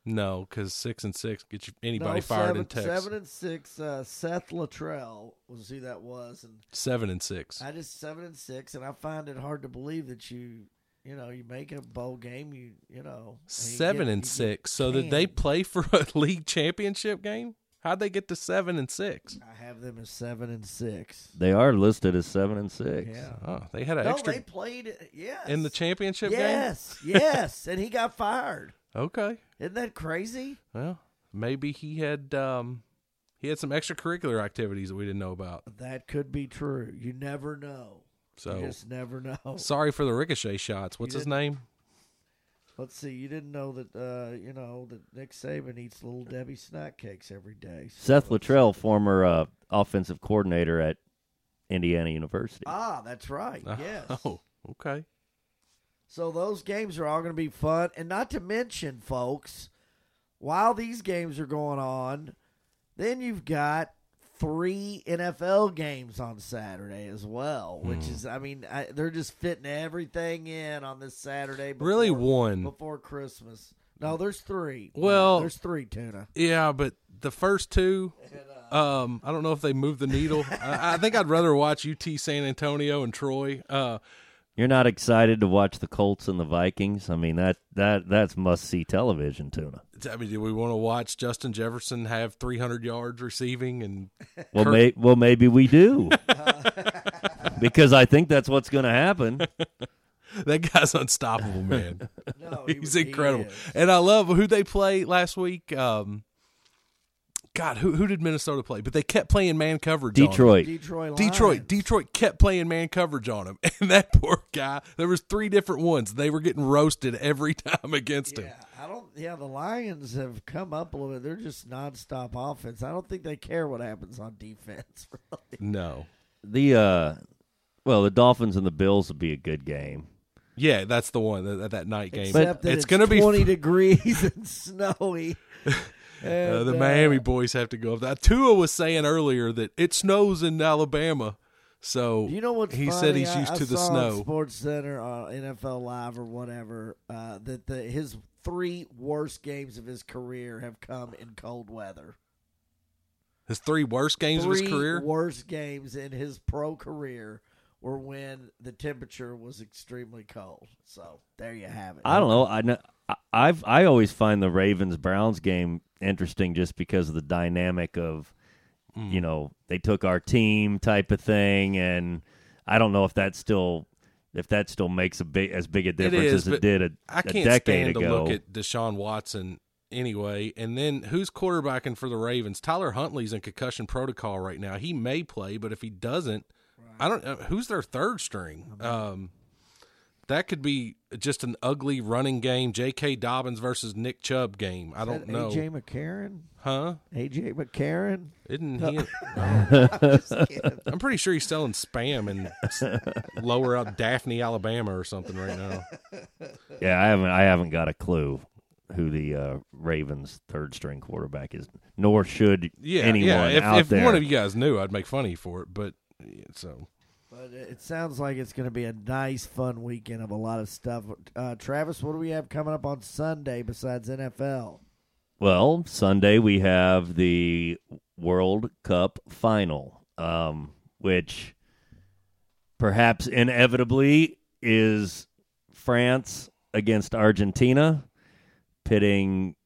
No, because six and six get you anybody no, fired seven, in Texas. Seven and six. Uh, Seth Littrell was who that was, and Seven and six. I just seven and six, and I find it hard to believe that you, you know, you make a bowl game, you, you know, and you Seven get- and six. So did they play for a league championship game? How'd they get to seven and six? I have them as seven and six. They are listed as seven and six. Yeah. Oh, they had an No, extra they played. Yes. in the championship game. Yes, yes, and he got fired. Okay. Isn't that crazy? Well, maybe he had um he had some extracurricular activities that we didn't know about. That could be true. You never know. So you just never know. sorry for the ricochet shots. What's his name? Let's see. You didn't know that. Uh, you know that Nick Saban eats little Debbie snack cakes every day. Seth So- Littrell, former uh, offensive coordinator at Indiana University. Ah, that's right. Yes. Oh, okay. So those games are all going to be fun, and not to mention, folks, while these games are going on, then you've got three NFL games on Saturday as well, which Hmm. is, I mean, I, they're just fitting everything in on this Saturday. Before, Really one. before Christmas. No, there's three. Well- there's three tuna. Yeah, but the first two um I don't know if they moved the needle. I, I think I'd rather watch UT San Antonio and Troy. Uh You're not excited to watch the Colts and the Vikings? I mean that that that's must see television, tuna. I mean, do we want to watch Justin Jefferson have 300 yards receiving and Well, Kirk- may, well, maybe we do, because I think that's what's going to happen. that guy's unstoppable, man. No, he- He's he incredible. is. And I love who they play last week. Um, God, who who did Minnesota play? But they kept playing man coverage. on him. Detroit. Detroit. Lions. Detroit, Detroit kept playing man coverage on him, and that poor guy. There was three different ones. They were getting roasted every time against him. Yeah, I don't. Yeah, the Lions have come up a little bit. They're just nonstop offense. I don't think they care what happens on defense. Really. No, The uh, well, the Dolphins and the Bills would be a good game. yeah, that's the one that, that night game. Except that it's it's, going to be twenty degrees and snowy. Uh, the uh, Miami boys have to go up. That Tua was saying earlier that it snows in Alabama, so You know what? he funny? said he's used I to the saw snow. Sports Center, uh, NFL Live, or whatever. Uh, that the his three worst games of his career have come in cold weather. His three worst games three of his career. worst games in his pro career were when the temperature was extremely cold. So there you have it. I don't know. I know. I- I've I always find the Ravens Browns game interesting just because of the dynamic of, Mm. you know, they took our team type of thing, and I don't know if that still if that still makes a big as big a difference is, as it did a, I a can't decade stand ago. to look at Deshaun Watson anyway. And then who's quarterbacking for the Ravens? Tyler Huntley's in concussion protocol right now. He may play, but if he doesn't, I don't. Uh, who's their third string? Um, that could be just an ugly running game. J.K. Dobbins versus Nick Chubb game. I don't know, AJ McCarron. huh? AJ McCarron. Isn't he? Just kidding. I'm pretty sure he's selling spam in lower out Daphne, Alabama, or something right now. Yeah, I haven't I haven't got a clue who the uh, Ravens third string quarterback is, nor should Yeah, anyone yeah. If, out if there. one of you guys knew, I'd make funny for it. But so But it sounds like it's going to be a nice, fun weekend of a lot of stuff. Uh, Travis, what do we have coming up on Sunday besides NFL? Well, Sunday we have the World Cup final, um, which perhaps inevitably is France against Argentina, pitting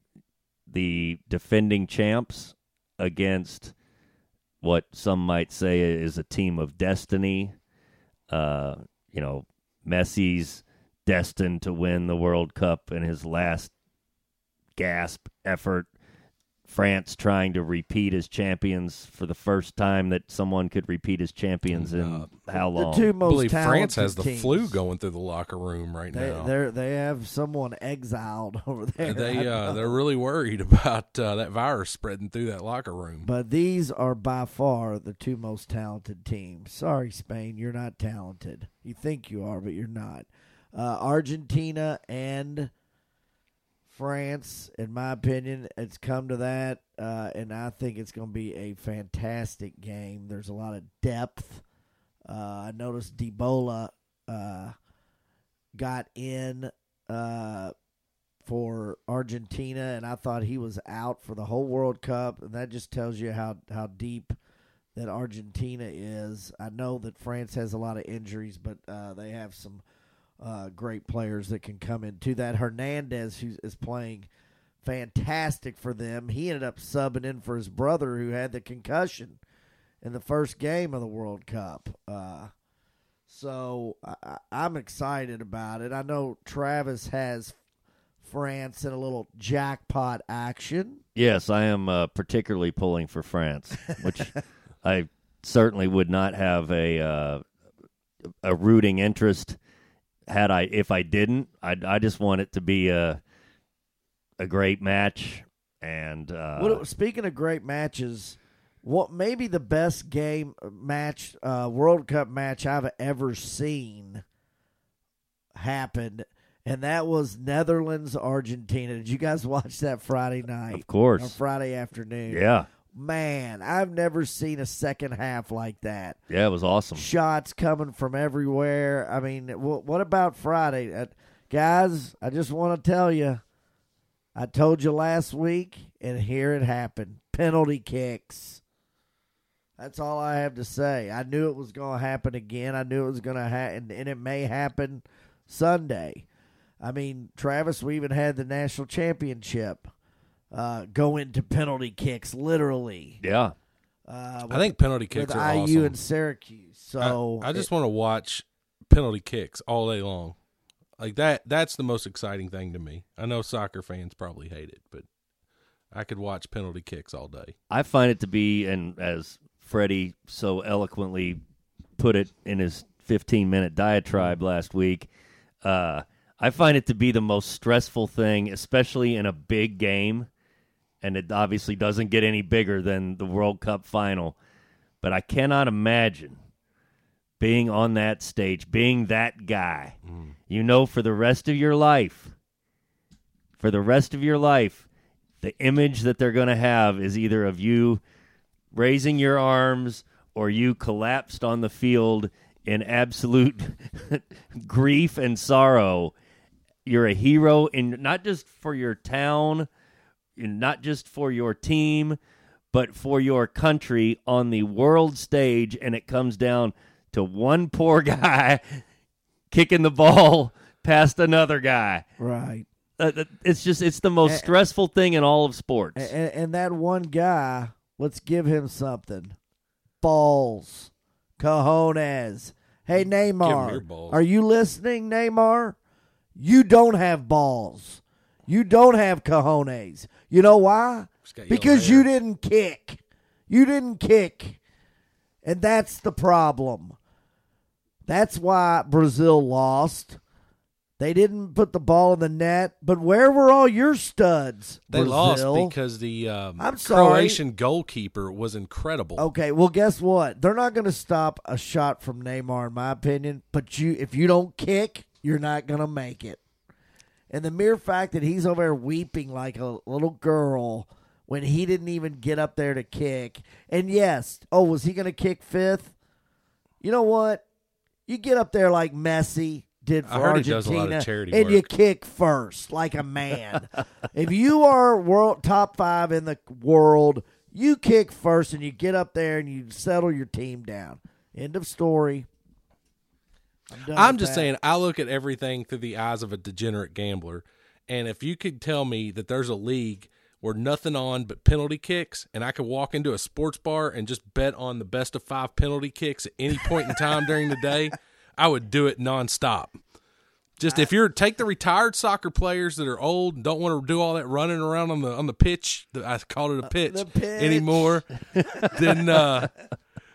the defending champs against what some might say is a team of destiny. Uh, you know, Messi's destined to win the World Cup in his last gasp effort. France trying to repeat as champions for the first time that someone could repeat as champions in Uh, how long? The two I most believe France has the teams. flu going through the locker room right They now. they they have someone exiled over there. They uh, they're really worried about uh, that virus spreading through that locker room. But these are by far the two most talented teams. Sorry, Spain, you're not talented. You think you are, but you're not. Uh, Argentina and France, in my opinion, it's come to that, uh, and I think it's going to be a fantastic game. There's a lot of depth. Uh, I noticed Dybala uh, got in uh, for Argentina, and I thought he was out for the whole World Cup, and that just tells you how how deep that Argentina is. I know that France has a lot of injuries, but uh, they have some uh, great players that can come into that. Hernandez, who is playing fantastic for them, he ended up subbing in for his brother who had the concussion in the first game of the World Cup. Uh, so I, I'm excited about it. I know Travis has France in a little jackpot action. Yes, I am uh, particularly pulling for France, which I certainly would not have a uh, a rooting interest had I if I didn't. I I just want it to be a a great match and uh, What, speaking of great matches, what maybe the best game match, uh, World Cup match I've ever seen happened, and that was Netherlands Argentina. Did you guys watch that Friday night of course, Friday afternoon? yeah, Man, I've never seen a second half like that. yeah, it was awesome. Shots coming from everywhere. I mean, wh- what about Friday? Uh, guys, I just want to tell you, I told you last week, and here it happened. Penalty kicks. That's all I have to say. I knew it was going to happen again. I knew it was going to happen, and it may happen Sunday. I mean, Travis, we even had the national championship uh, go into penalty kicks, literally. Yeah, Uh, I think penalty with kicks IU are awesome. and Syracuse. So I, I just want to watch penalty kicks all day long. Like that that's the most exciting thing to me. I know soccer fans probably hate it, but I could watch penalty kicks all day. I find it to be, and as Freddie so eloquently put it in his 15 minute diatribe last week, uh, I find it to be the most stressful thing, especially in a big game. And it obviously doesn't get any bigger than the World Cup final. But I cannot imagine being on that stage, being that guy. Mm. You know, for the rest of your life, for the rest of your life, the image that they're going to have is either of you raising your arms or you collapsed on the field in absolute grief and sorrow. You're a hero and not just for your town, not just for your team, but for your country on the world stage and it comes down to one poor guy kicking the ball past another guy. right. Uh, it's just it's the most Eh, stressful thing in all of sports. And, and that one guy, let's give him something. Balls. Cojones. Hey, Neymar. Are you listening, Neymar? You don't have balls. You don't have cojones. You know why? Just got yellow Because hair. you didn't kick. You didn't kick. And that's the problem. That's why Brazil lost. They didn't put the ball in the net, but where were all your studs? They Brazil? lost because the um, I'm sorry. Croatian goalkeeper was incredible. Okay, well, guess what? They're not going to stop a shot from Neymar, in my opinion. But you, if you don't kick, you're not going to make it. And the mere fact that he's over there weeping like a little girl when he didn't even get up there to kick. And yes, oh, was he going to kick fifth? You know what? You get up there like Messi did for I heard he Argentina, does a lot of charity and you kick first like a man. if you are world top five in the world, you kick first and you get up there and you settle your team down. End of story. I'm, I'm just that. saying, I look at everything through the eyes of a degenerate gambler. And if you could tell me that there's a league where nothing on but penalty kicks, and I could walk into a sports bar and just bet on the best of five penalty kicks at any point in time during the day, I would do it nonstop. Just if you're take the retired soccer players that are old and don't want to do all that running around on the on the pitch, the- I call it a pitch, the pitch. anymore, then uh,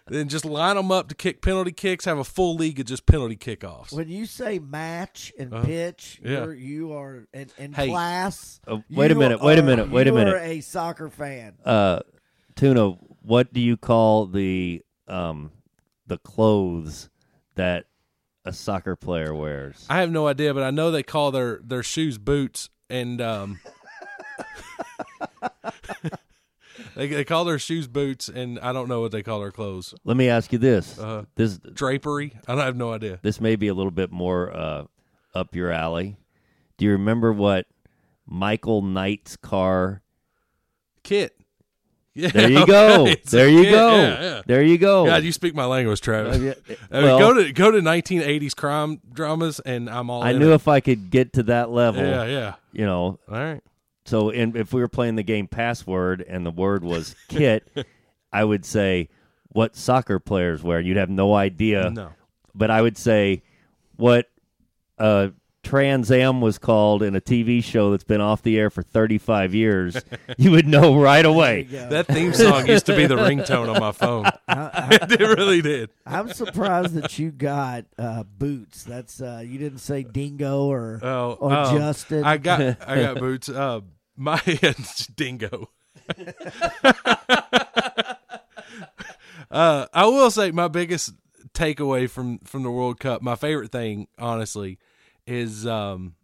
then just line them up to kick penalty kicks. Have a full league of just penalty kickoffs. when you say match and pitch, Uh-huh. yeah. you're, you are in, in Hey. class. Oh, wait a minute, wait a are- minute, wait a minute. You're a soccer fan. Uh, Tuna, what do you call the um the clothes that a soccer player wears? I have no idea, but I know they call their their shoes boots, and um, they they call their shoes boots, and I don't know what they call their clothes. Let me ask you this: Uh, this drapery. I don't I have no idea. this may be a little bit more uh, up your alley. Do you remember what Michael Knight's car? Kit. Yeah, There you go. There you kit, go. Yeah, yeah. There you go. God, you speak my language, Travis. Uh, yeah, I mean, go to go to 1980s crime dramas, and I'm all. I knew it. if I could get to that level, Yeah, yeah. you know. All right. So, in, if we were playing the game password and the word was kit, I would say what soccer players wear. You'd have no idea. No. But I would say what uh, Trans Am was called in a TV show that's been off the air for 35 years. you would know right away. There you go. That theme song used to be the ringtone on my phone. i it really did. I'm surprised that you got uh, boots. That's uh, you didn't say Dingo or Oh, or um, Justin. I got I got boots. Uh, my dingo. uh, I will say my biggest takeaway from from the World Cup, my favorite thing, honestly, is um,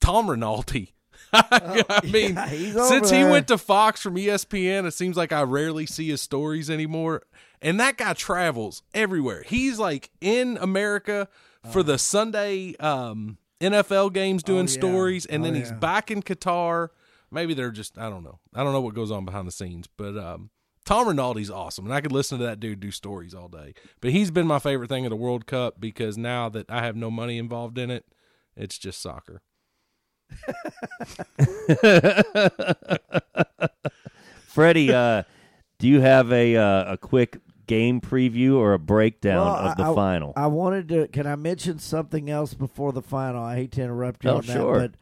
Tom Rinaldi. I mean, yeah, since he went to Fox from ESPN, it seems like I rarely see his stories anymore. And that guy travels everywhere. He's like in America for the Sunday um, NFL games doing Oh, yeah. stories, and Oh, then he's yeah. back in Qatar. Maybe they're just I don't know. I don't know what goes on behind the scenes, but um, Tom Rinaldi's awesome, and I could listen to that dude do stories all day. But he's been my favorite thing of the World Cup because now that I have no money involved in it, it's just soccer. Freddie, uh, do you have a uh, a quick game preview or a breakdown Well, of the I- I- final? I wanted to. Can I mention something else before the final? I hate to interrupt you Oh, on that, sure. but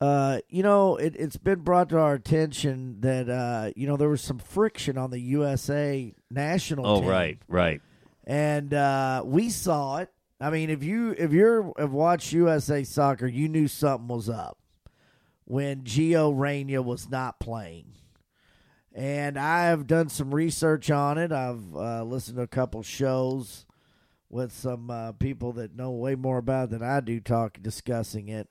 uh, you know, it, it's been brought to our attention that uh, you know there was some friction on the USA national. oh, team. right, right. and uh, we saw it. I mean, if you if you're have watched USA soccer, you knew something was up when Gio Reyna was not playing. And I have done some research on it. I've uh, listened to a couple shows with some uh, people that know way more about it than I do, talk discussing it.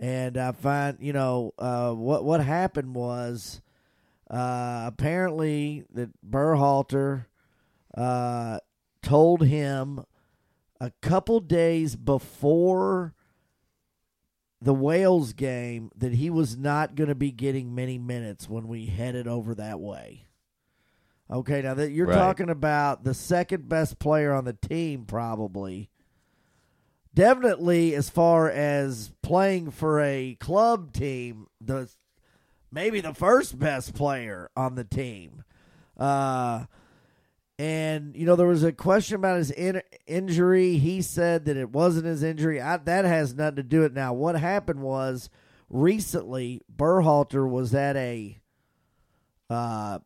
And I find, you know, uh, what what happened was uh, apparently that Berhalter uh, told him a couple days before the Wales game that he was not going to be getting many minutes when we headed over that way. Okay, now that you're Right. talking about the second best player on the team, probably. Definitely, as far as playing for a club team, the maybe the first best player on the team. Uh, and you know there was a question about his in- injury. He said that it wasn't his injury. I, that has nothing to do with it. Now, what happened was recently Berhalter was at a. Uh,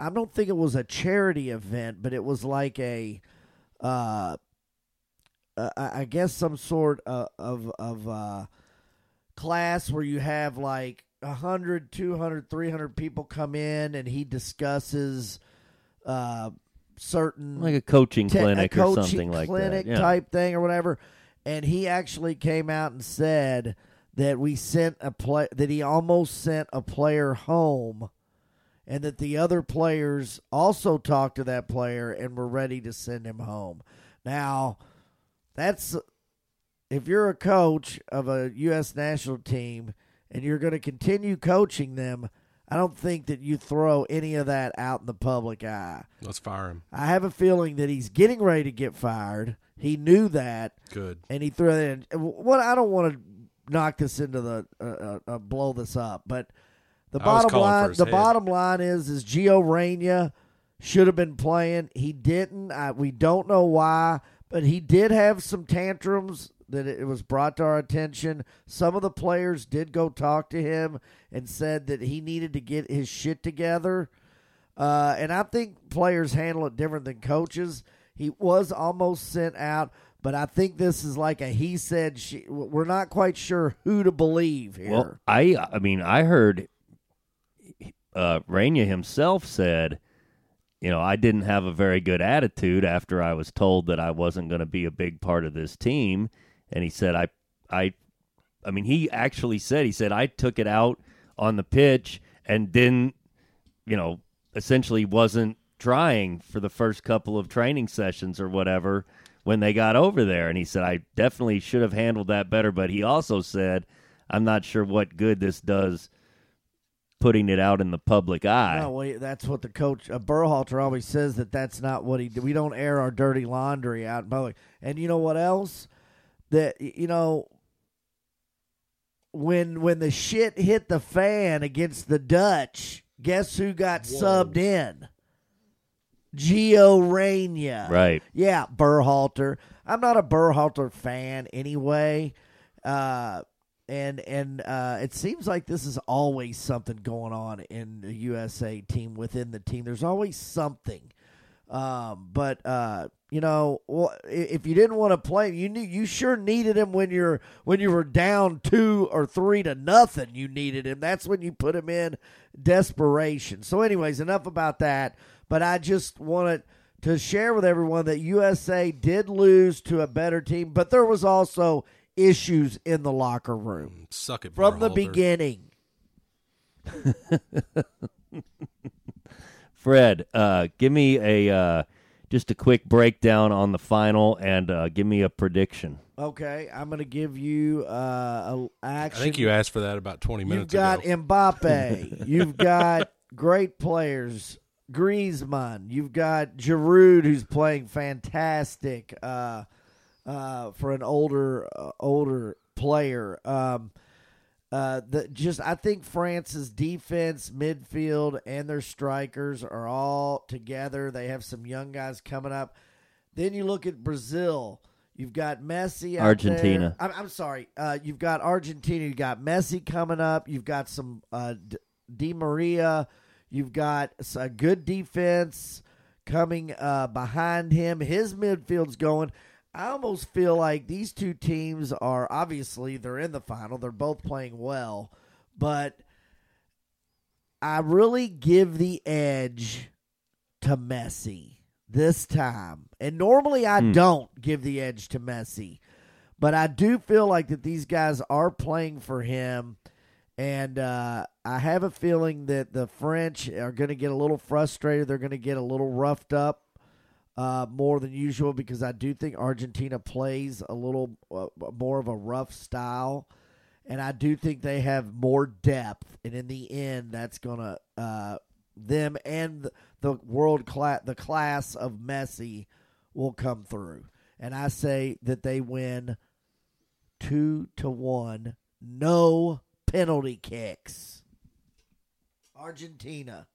I don't think it was a charity event, but it was like a. Uh, uh, I I guess some sort of of, of uh, class where you have like 100, 200, 300 people come in and he discusses uh, certain like a coaching te- clinic a or coaching something like clinic that. Yeah. type thing or whatever. And he actually came out and said that we sent a play that he almost sent a player home, and that the other players also talked to that player and were ready to send him home. Now, that's if you're a coach of a U.S. national team and you're going to continue coaching them. I don't think that you throw any of that out in the public eye. Let's fire him. I have a feeling that he's getting ready to get fired. He knew that, Good. and he threw it in. What I don't want to knock this into the uh, uh, uh, blow this up, but the I bottom line, the head. bottom line is, is Gio Reyna should have been playing. He didn't. I, we don't know why, but he did have some tantrums that it was brought to our attention. Some of the players did go talk to him and said that he needed to get his shit together. Uh, and I think players handle it different than coaches. He was almost sent out, but I think this is like a he said. She, we're not quite sure who to believe here. Well, I I mean I heard uh Reyna himself said, you know, I didn't have a very good attitude after I was told that I wasn't going to be a big part of this team, and he said I I I mean he actually said he said I took it out on the pitch and didn't you know, essentially wasn't trying for the first couple of training sessions or whatever when they got over there. And he said, I definitely should have handled that better. But he also said, I'm not sure what good this does putting it out in the public eye. No, well, that's what the coach uh, Berhalter always says that that's not what he. do. We don't air our dirty laundry out in public. And you know what else? That you know when when the shit hit the fan against the Dutch, guess who got Whoa. subbed in? Gio Reyna. Right. Yeah, Berhalter. I'm not a Berhalter fan anyway. Uh, and and uh, it seems like this is always something going on in the USA team within the team. There's always something. Um, but uh, you know, well, if you didn't want to play, you knew you sure needed him when you're when you were down two or three to nothing. You needed him. That's when you put him in desperation. So, anyways, enough about that. But I just wanted to share with everyone that USA did lose to a better team, but there was also issues in the locker room Suck it from the Berhalter. beginning. Fred, uh, give me a uh, just a quick breakdown on the final and uh, give me a prediction. Okay, I'm going to give you uh, a I action. think you asked for that about 20 minutes. You've got ago. Mbappe. You've got great players. Griezmann. You've got Giroud, who's playing fantastic uh, uh, for an older uh, older player. Um, uh, the just I think France's defense, midfield, and their strikers are all together. They have some young guys coming up. Then you look at Brazil. You've got Messi, Argentina. I'm, I'm sorry. Uh, you've got Argentina. You've got Messi coming up. You've got some uh, D- Di Maria. You've got a good defense coming uh, behind him. His midfield's going. I almost feel like these two teams are obviously they're in the final. They're both playing well, but I really give the edge to Messi this time. And normally I Hmm. don't give the edge to Messi, but I do feel like that these guys are playing for him. And uh, I have a feeling that the French are going to get a little frustrated. They're going to get a little roughed up uh, more than usual because I do think Argentina plays a little uh, more of a rough style, and I do think they have more depth. And in the end, that's gonna uh, them and the world class, the class of Messi, will come through. And I say that they win two to one, no penalty kicks. Argentina.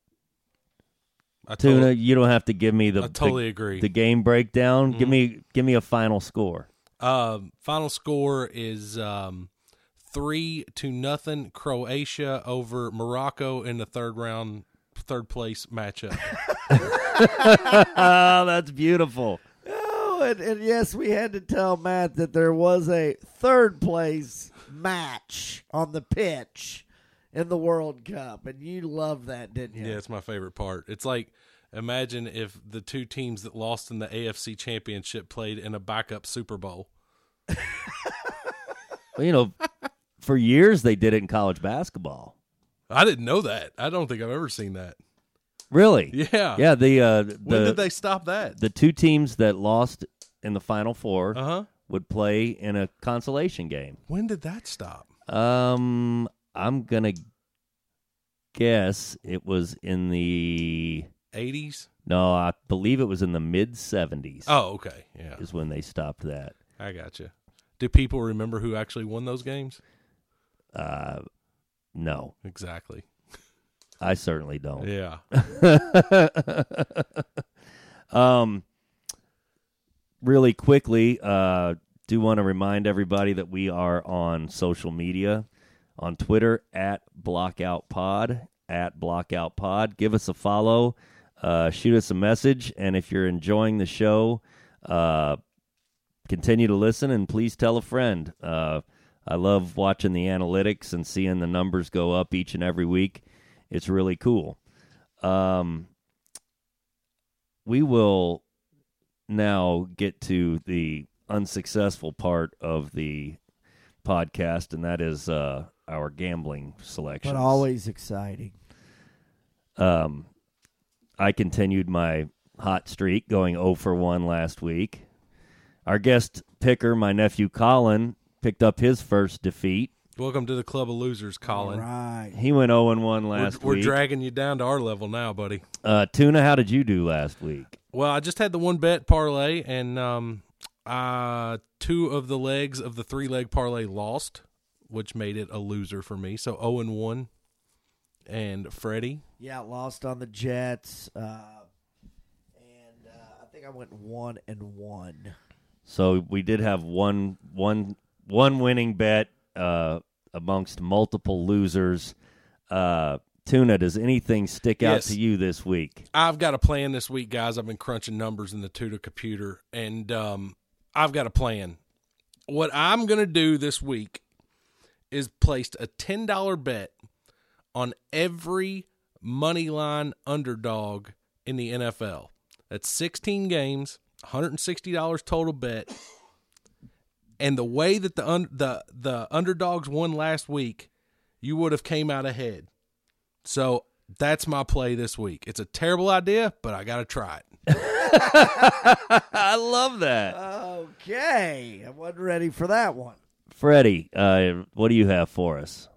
I Tuna, totally, you don't have to give me the I totally the, agree. the game breakdown. Give Mhm. me give me a final score. Um, final score is um, three to nothing. Croatia over Morocco in the third round, third place matchup. oh, that's beautiful. Oh, and, and yes, we had to tell Matt that there was a third place match on the pitch in the World Cup, and you loved that, didn't you? Yeah, it's my favorite part. It's like imagine if the two teams that lost in the AFC Championship played in a backup Super Bowl. Well, you know, for years they did it in college basketball. I didn't know that. I don't think I've ever seen that. Really? Yeah. Yeah. The uh, When did they stop that? the two teams that lost in the Final Four Uh huh. would play in a consolation game. When did that stop? Um, I'm gonna guess it was in the 80s? no, I believe it was in the mid '70s. Oh, okay. Yeah. is when they stopped that. I got you. Do people remember who actually won those games? Uh, no, Exactly. I certainly don't. Yeah. um, really quickly, uh, do want to remind everybody that we are on social media on Twitter at BlockoutPod at BlockoutPod. Give us a follow, uh, shoot us a message, and if you're enjoying the show, uh, continue to listen and please tell a friend. Uh, I love watching the analytics and seeing the numbers go up each and every week. It's really cool. Um, we will now get to the unsuccessful part of the podcast, and that is uh, our gambling selection. But always exciting. Um, I continued my hot streak, going 0 for 1 last week. Our guest picker, my nephew Colin, picked up his first defeat. Welcome to the Club of Losers, Colin. Right. He went 0 and 1 We're, last we're week. dragging you down to our level now, buddy. uh, Tuna, how did you do last week? Well, I just had the one bet parlay, and um, uh, two of the legs of the three leg parlay lost, which made it a loser for me. So zero and one, and Freddie. Yeah, lost on the Jets. Uh, and uh, I think I went one and one. So we did have one one one winning bet uh, amongst multiple losers. Uh, Tuna, does anything stick out Yes. to you this week? I've got a plan this week, guys. I've been crunching numbers in the Tuna computer, and um, I've got a plan. What I'm going to do this week is placed a ten dollar bet on every money line underdog in the NFL. That's 16 games, 160 dollars total bet. And the way that the un- the the underdogs won last week, you would have came out ahead. So that's my play this week. It's a terrible idea, but I got to try it. I love that. Okay, I wasn't ready for that one. Freddie, uh, what do you have for us?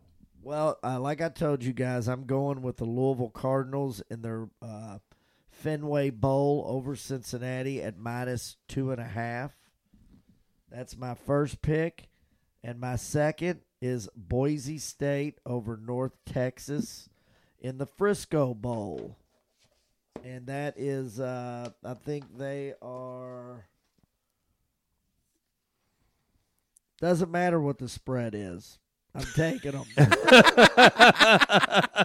Well, uh, like I told you guys, I'm going with the Louisville Cardinals in their uh, Fenway Bowl over Cincinnati at minus two and a half. That's my first pick. And my second is Boise State over North Texas in the Frisco Bowl. And that is, uh, I think they are. Doesn't matter what the spread is. I'm taking them.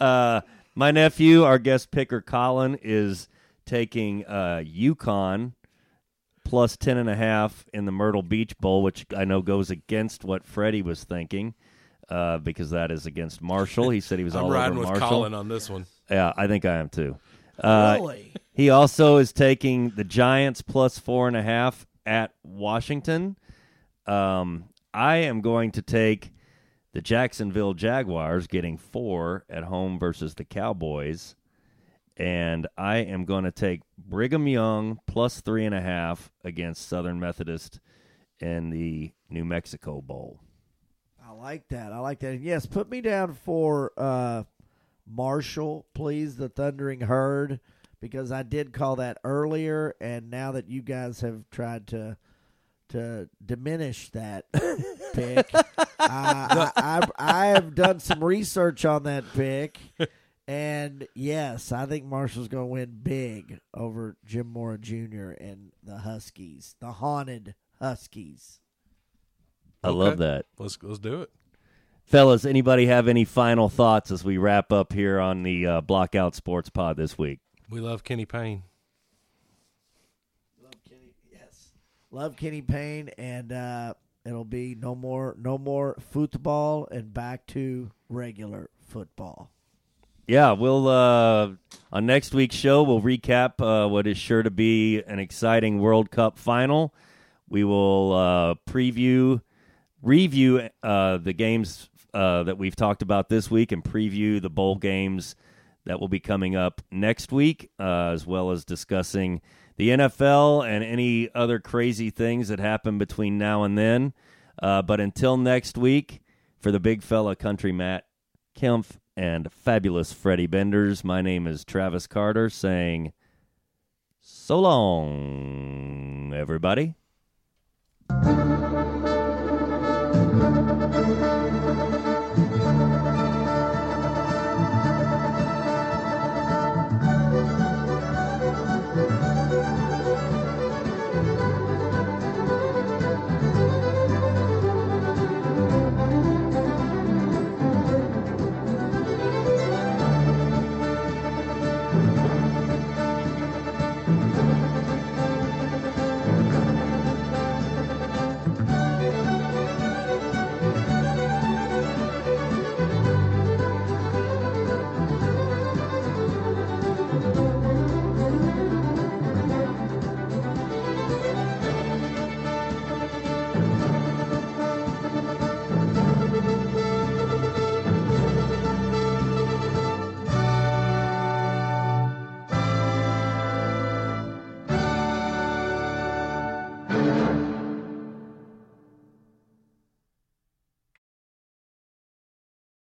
Uh, my nephew, our guest picker Colin, is taking uh, UConn plus ten and a half in the Myrtle Beach Bowl, which I know goes against what Freddie was thinking. Uh, because that is against Marshall. He said he was I'm all riding over with Marshall. Colin on this one. Yeah, I think I am too. Uh, really? He also is taking the Giants plus four and a half at Washington. Um, I am going to take the Jacksonville Jaguars getting four at home versus the Cowboys. And I am going to take Brigham Young plus three and a half against Southern Methodist in the New Mexico Bowl. I like that. I like that. And yes, put me down for uh, Marshall, please, the Thundering Herd, because I did call that earlier, and now that you guys have tried to to diminish that pick, I, I, I I have done some research on that pick, and yes, I think Marshall's going to win big over Jim Mora Jr. and the Huskies, the haunted Huskies. I love that. Let's let's do it. Fellas, anybody have any final thoughts as we wrap up here on the uh, Blockout Sports Pod this week? We love Kenny Payne. Love Kenny, Payne, and uh, It'll be no more no more football and back to regular football. Yeah, we'll uh, on next week's show we'll recap uh, what is sure to be an exciting World Cup final. We will uh, preview, review uh, the games uh, that we've talked about this week, and preview the bowl games that will be coming up next week, uh, as well as discussing the NFL and any other crazy things that happen between now and then. Uh, but until next week, for the big fella country Matt Kempf and fabulous Freddie Benders. My name is Travis Carter saying so long, everybody.